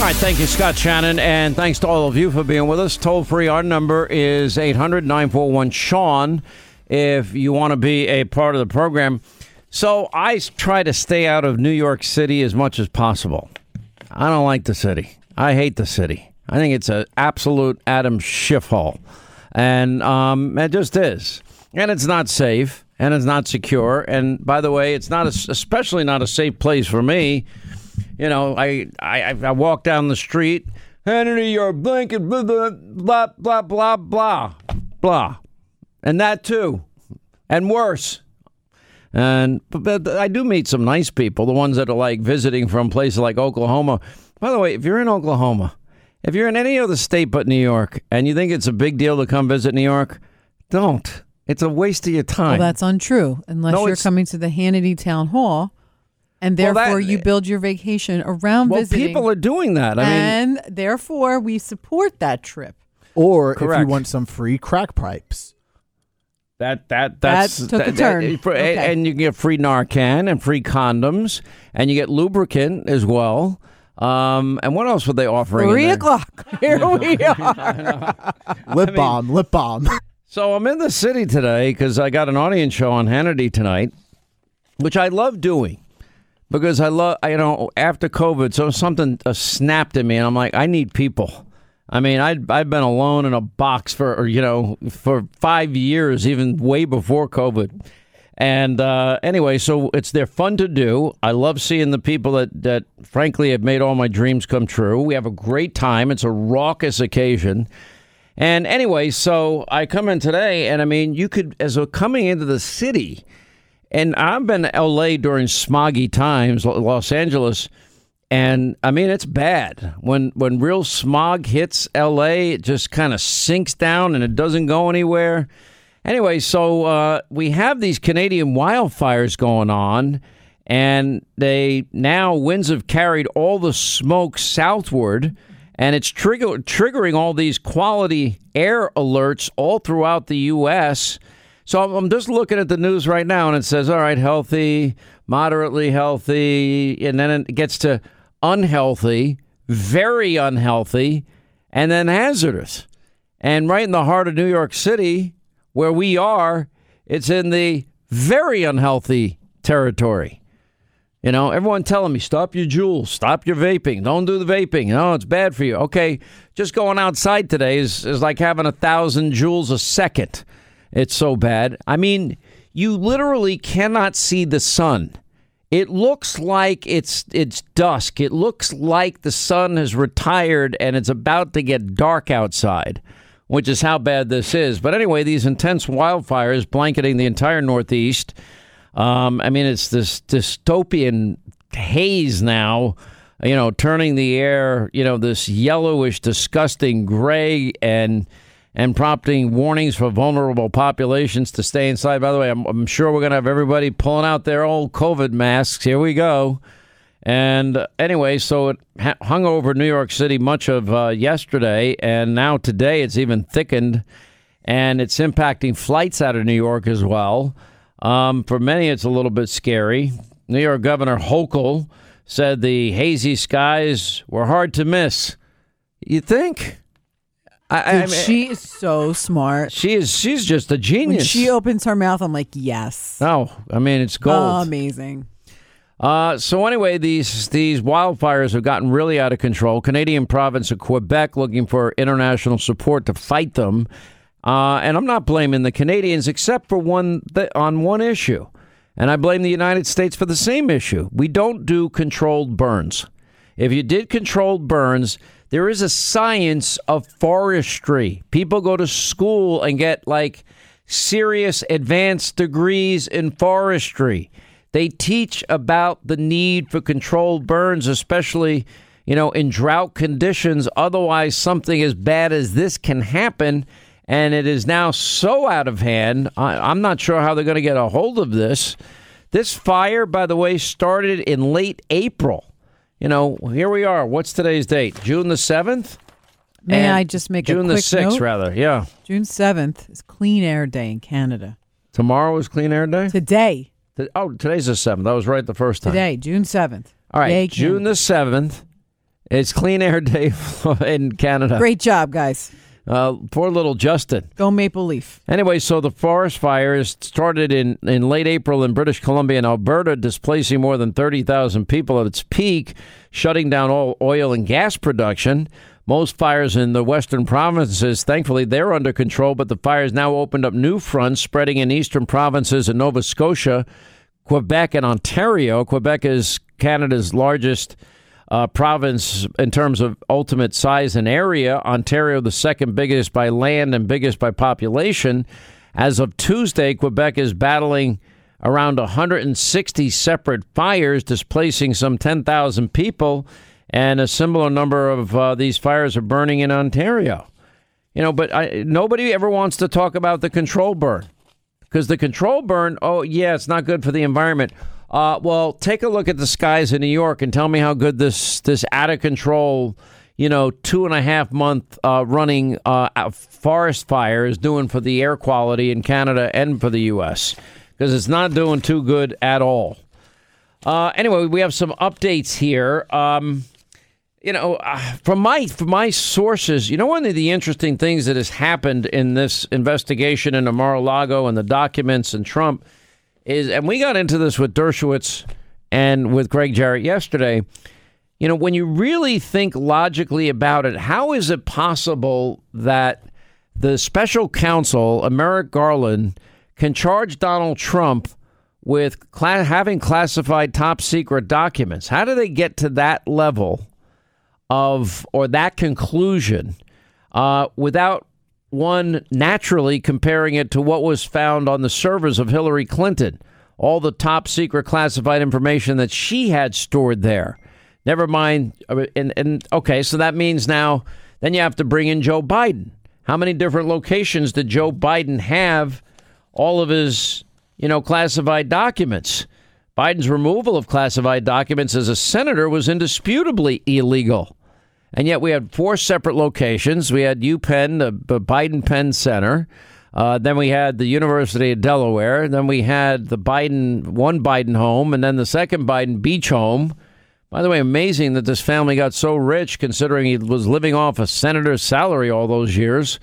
All right, thank you, Scott Shannon, and thanks to all of you for being with us. Toll free, our number is 800 941 Sean if you want to be a part of the program. So I try to stay out of New York City as much as possible. I don't like the city. I hate the city. I think it's an absolute Adam Schiff hole. And um, it just is. And it's not safe and it's not secure. And by the way, it's not a, especially not a safe place for me you know, I I, I walk down the street, Henry, your blanket, blah, blah, blah, blah, blah, blah. And that too. And worse. And but, but I do meet some nice people, the ones that are like visiting from places like Oklahoma. By the way, if you're in Oklahoma, if you're in any other state but New York, and you think it's a big deal to come visit New York, don't. It's a waste of your time. Well, that's untrue. Unless No, you're coming to the Hannity Town Hall, and Well, that- therefore you build your vacation around well, visiting. people are doing that. I mean, and therefore we support that trip. Or if you want some free crack pipes. That that that's That took a turn. that- for- Okay. and you get free Narcan and free condoms, and you get lubricant as well. Um, and what else were they offering? Three there? o'clock. Here we are. Lip balm, lip balm. So I'm in the city today because I got an audience show on Hannity tonight, which I love doing because I love you know after COVID, so something uh, snapped at me, and I'm like, I need people. I mean, I'd, I've been alone in a box for or, you know for five years, even way before COVID. And uh, anyway, so it's they're fun to do. I love seeing the people that that frankly have made all my dreams come true. We have a great time. It's a raucous occasion. And anyway, so I come in today, and I mean, you could as a coming into the city, and I've been to L.A. during smoggy times, Los Angeles, and I mean it's bad when when real smog hits L.A. It just kind of sinks down and it doesn't go anywhere. Anyway, so uh, we have these Canadian wildfires going on, and they now winds have carried all the smoke southward, and it's trigger, triggering all these quality air alerts all throughout the U.S. So I'm- just looking at the news right now, and it says, all right, healthy, moderately healthy, and then it gets to unhealthy, very unhealthy, and then hazardous. And right in the heart of New York City, where we are, it's in the very unhealthy territory. You know, everyone telling me, stop your Juuls, stop your vaping, don't do the vaping. No, it's bad for you. Okay, just going outside today is, is like having a thousand Juuls a second. It's so bad. I mean, you literally cannot see the sun. It looks like it's it's dusk. It looks like the sun has retired and it's about to get dark outside, which is how bad this is. But anyway, these intense wildfires blanketing the entire Northeast. Um, I mean, it's this dystopian haze now, you know, turning the air, you know, this yellowish, disgusting gray and and prompting warnings for vulnerable populations to stay inside. By the way, I'm, I'm sure we're going to have everybody pulling out their old COVID masks. Here we go. And uh, anyway, so it hung over New York City much of uh, yesterday, and now today it's even thickened, and it's impacting flights out of New York as well. Um, for many, it's a little bit scary. New York Governor Hochul said the hazy skies were hard to miss. You think? I, I mean, she is so smart. she is. She's just a When genius. she opens her mouth, I'm like, yes. oh, I mean, it's gold. amazing. Uh, so anyway, these these wildfires have gotten really out of control. Canadian province of Quebec looking for international support to fight them, uh, and I'm not blaming the Canadians except for one th- on one issue, and I blame the United States for the same issue. We don't do controlled burns. If you did controlled burns, there is a science of forestry. People go to school and get like serious advanced degrees in forestry. They teach about the need for controlled burns, especially, you know, in drought conditions. Otherwise, something as bad as this can happen. And it is now so out of hand. I, am not sure how they're going to get a hold of this. This fire, by the way, started in late April. You know, here we are. What's today's date? June the 7th? May And I just make June a the 6th, note? rather. Yeah. June 7th is Clean Air Day in Canada. Tomorrow is Clean Air Day? Today, Oh, today's the 7th. I was right the first time. today, June 7th. All right, Yay, June Canada. the 7th. It's Clean Air Day in Canada. Great job, guys. Uh, poor little Justin. Go Maple Leaf. Anyway, so the forest fires started in, in late April in British Columbia and Alberta, displacing more than 30,000 people at its peak, shutting down all oil and gas production. Most fires in the western provinces, thankfully, they're under control, but the fires now opened up new fronts, spreading in eastern provinces in Nova Scotia, Quebec, and Ontario. Quebec is Canada's largest uh, province in terms of ultimate size and area. Ontario, the second biggest by land and biggest by population. As of Tuesday, Quebec is battling around 160 separate fires, displacing some 10,000 people, and a similar number of uh, these fires are burning in Ontario. You know, but I, nobody ever wants to talk about the control burn because the control burn, oh, yeah, it's not good for the environment. Uh, well, take a look at the skies in New York and tell me how good this this out of control, you know, two and a half month uh, running uh, forest fire is doing for the air quality in Canada and for the U.S. because it's not doing too good at all. Uh, anyway, we have some updates here. Um, you know, uh, from my from my sources, you know, one of the interesting things that has happened in this investigation into Mar-a-Lago and the documents and Trump is, and we got into this with Dershowitz and with Gregg Jarrett yesterday. You know, when you really think logically about it, how is it possible that the special counsel, Merrick Garland, can charge Donald Trump with cla- having classified top secret documents? How do they get to that level of or that conclusion uh, without one naturally comparing it to what was found on the servers of Hillary Clinton, all the top secret classified information that she had stored there. Never mind, uh, and, and okay, so that means now then you have to bring in Joe Biden. How many different locations did Joe Biden have all of his, you know, classified documents? Biden's removal of classified documents as a senator was indisputably illegal. And yet we had four separate locations. We had UPenn, the, the Biden Penn Center. Uh, then we had the University of Delaware. Then we had the Biden, one Biden home, and then the second Biden beach home. By the way, amazing that this family got so rich considering he was living off a senator's salary all those years.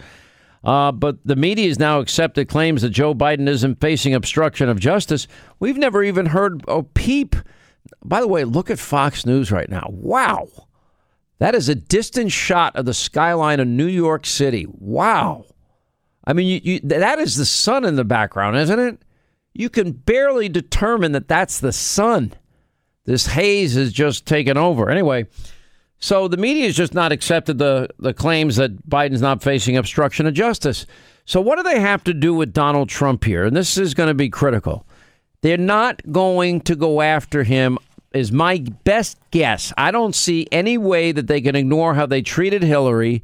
Uh, but the media has now accepted claims that Joe Biden isn't facing obstruction of justice. We've never even heard a peep. By the way, look at Fox News right now. Wow. That is a distant shot of the skyline of New York City. Wow. I mean, you, you, that is the sun in the background, isn't it? You can barely determine that that's the sun. This haze has just taken over. Anyway, so the media has just not accepted the, the claims that Biden's not facing obstruction of justice. So, what do they have to do with Donald Trump here? And this is going to be critical. They're not going to go after him is my best guess. I don't see any way that they can ignore how they treated Hillary,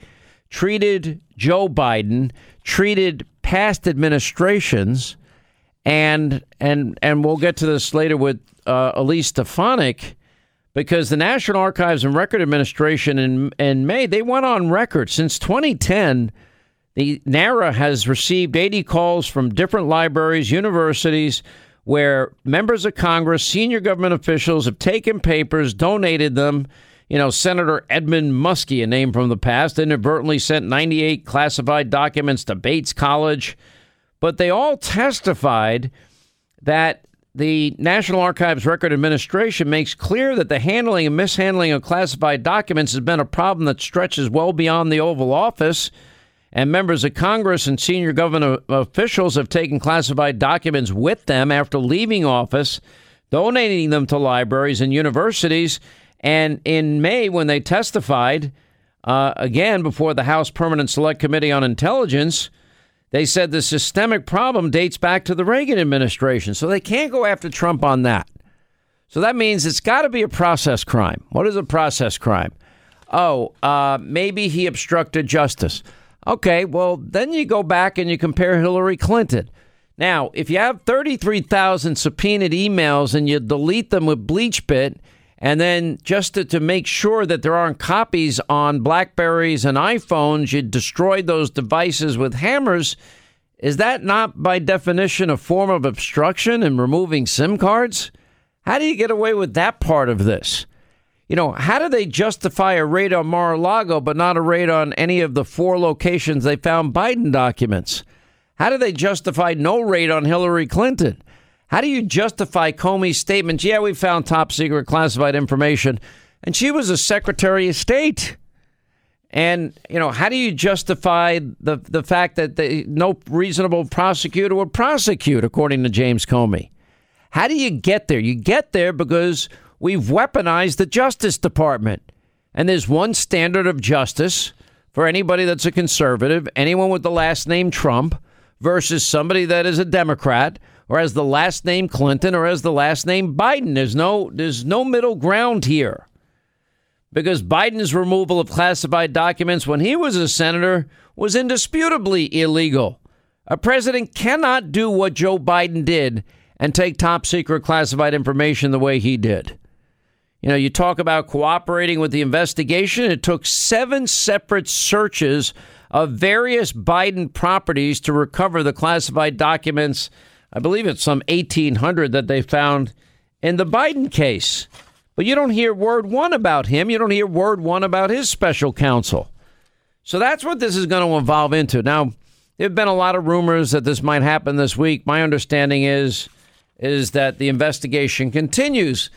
treated Joe Biden, treated past administrations, and and and we'll get to this later with uh, Elise Stefanik, because the National Archives and Record Administration in in May they went on record since 2010. The NARA has received 80 calls from different libraries, universities, where members of Congress, senior government officials have taken papers, donated them. You know, Senator Edmund Muskie, a name from the past, inadvertently sent 98 classified documents to Bates College. But they all testified that the National Archives Record Administration makes clear that the handling and mishandling of classified documents has been a problem that stretches well beyond the Oval Office. And members of Congress and senior government officials have taken classified documents with them after leaving office, donating them to libraries and universities. And in May, when they testified uh, again before the House Permanent Select Committee on Intelligence, they said the systemic problem dates back to the Reagan administration. So they can't go after Trump on that. So that means it's got to be a process crime. What is a process crime? Oh, uh, maybe he obstructed justice. Okay, well, then you go back and you compare Hillary Clinton. Now, if you have 33,000 subpoenaed emails and you delete them with BleachBit, and then just to, to, make sure that there aren't copies on Blackberries and iPhones, you destroyed those devices with hammers. Is that not by definition a form of obstruction and removing SIM cards? How do you get away with that part of this? You know, how do they justify a raid on Mar a Lago but not a raid on any of the four locations they found Biden documents? How do they justify no raid on Hillary Clinton? How do you justify Comey's statements? Yeah, we found top secret classified information, and she was a Secretary of State. And you know, how do you justify the the fact that the, no reasonable prosecutor would prosecute, according to James Comey? How do you get there? You get there because we've weaponized the Justice Department, and there's one standard of justice for anybody that's a conservative, anyone with the last name Trump, versus somebody that is a Democrat or as the last name Clinton or as the last name Biden. There's no there's no middle ground here. Because Biden's removal of classified documents when he was a senator was indisputably illegal. A president cannot do what Joe Biden did and take top secret classified information the way he did. You know, you talk about cooperating with the investigation. It took seven separate searches of various Biden properties to recover the classified documents I believe it's some 1,800 that they found in the Biden case. But you don't hear word one about him. You don't hear word one about his special counsel. So that's what this is going to evolve into. Now, there have been a lot of rumors that this might happen this week. My understanding is is that the investigation continues.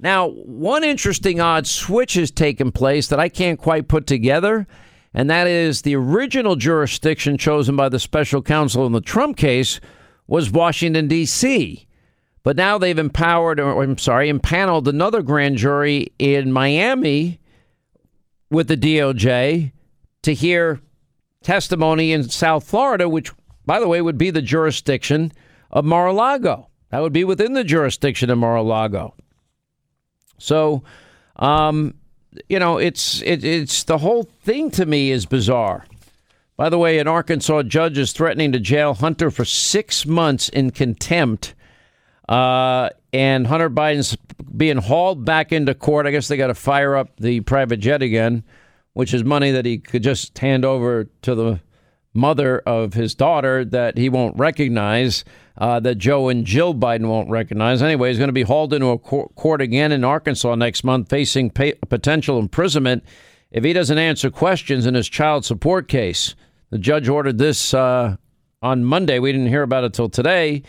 Now, one interesting odd switch has taken place that I can't quite put together, and that is the original jurisdiction chosen by the special counsel in the Trump case was Washington, D.C. But now they've empowered, or I'm sorry, impaneled another grand jury in Miami with the DOJ to hear testimony in South Florida, which, by the way, would be the jurisdiction of Mar a Lago. That would be within the jurisdiction of Mar a Lago. So, um, you know, it's it, it's the whole thing to me is bizarre. By the way, an Arkansas judge is threatening to jail Hunter for six months in contempt. Uh, and Hunter Biden's being hauled back into court. I guess they got to fire up the private jet again, which is money that he could just hand over to the mother of his daughter that he won't recognize, uh, that Joe and Jill Biden won't recognize. Anyway, he's going to be hauled into a court again in Arkansas next month, facing pay- potential imprisonment if he doesn't answer questions in his child support case. The judge ordered this uh, on Monday. We didn't hear about it till today,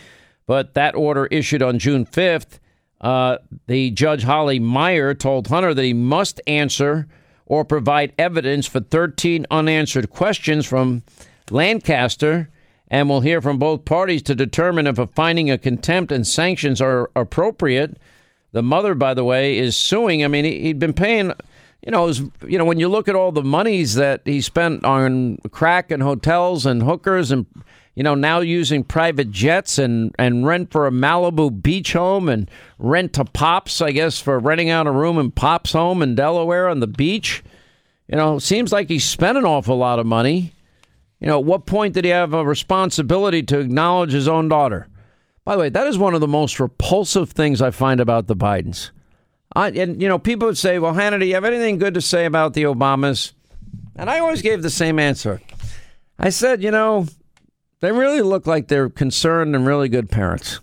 but that order issued on June 5th. Uh, the judge Holly Meyer told Hunter that he must answer or provide evidence for 13 unanswered questions from Lancaster, and we'll hear from both parties to determine if a finding of contempt and sanctions are appropriate. The mother, by the way, is suing. I mean, he'd been paying you know, was, you know, when you look at all the monies that he spent on crack and hotels and hookers and you know, now using private jets and, and rent for a Malibu beach home and rent to Pops, I guess, for renting out a room in Pops' home in Delaware on the beach. You know, seems like he spent an awful lot of money. You know, at what point did he have a responsibility to acknowledge his own daughter? By the way, that is one of the most repulsive things I find about the Bidens. I, and you know, people would say, "Well, Hannity, you have anything good to say about the Obamas?" And I always gave the same answer. I said, "You know, they really look like they're concerned and really good parents.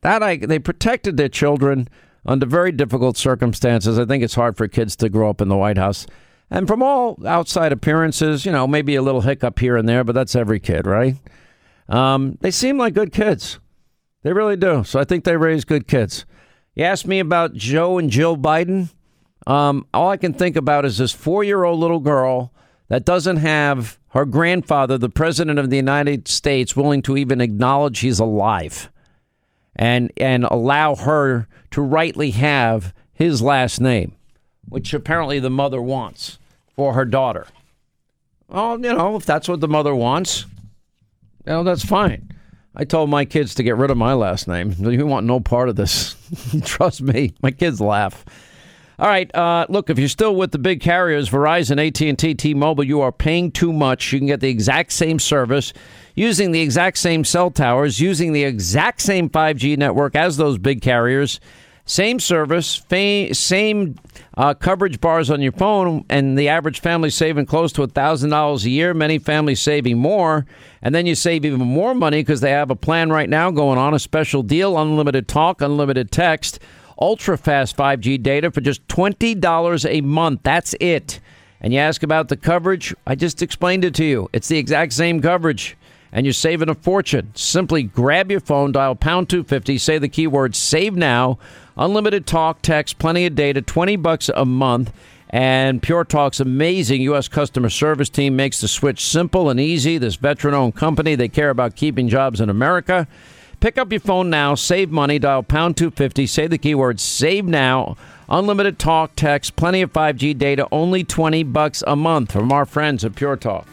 That I they protected their children under very difficult circumstances. I think it's hard for kids to grow up in the White House." And from all outside appearances, you know, maybe a little hiccup here and there, but that's every kid, right? Um, they seem like good kids. They really do. So I think they raise good kids. You asked me about Joe and Jill Biden. Um, all I can think about is this four year old little girl that doesn't have her grandfather, the president of the United States, willing to even acknowledge he's alive and and allow her to rightly have his last name, which apparently the mother wants for her daughter. Well, you know, if that's what the mother wants, you know, that's fine. I told my kids to get rid of my last name. You want no part of this. Trust me, my kids laugh. All right, uh, look, if you're still with the big carriers, Verizon, AT&T, T-Mobile, you are paying too much. You can get the exact same service using the exact same cell towers, using the exact same 5G network as those big carriers. Same service, same uh, coverage bars on your phone, and the average family saving close to $1,000 a year. Many families saving more. And then you save even more money because they have a plan right now going on, a special deal unlimited talk, unlimited text, ultra fast 5G data for just $20 a month. That's it. And you ask about the coverage, I just explained it to you. It's the exact same coverage and you're saving a fortune. Simply grab your phone, dial pound 250, say the keyword save now, unlimited talk, text, plenty of data, 20 bucks a month. And Pure Talk's amazing U.S. customer service team makes the switch simple and easy. This veteran owned company, they care about keeping jobs in America. Pick up your phone now, save money, dial pound 250, say the keyword save now. Unlimited talk, text, plenty of 5G data, only 20 bucks a month from our friends at Pure Talk.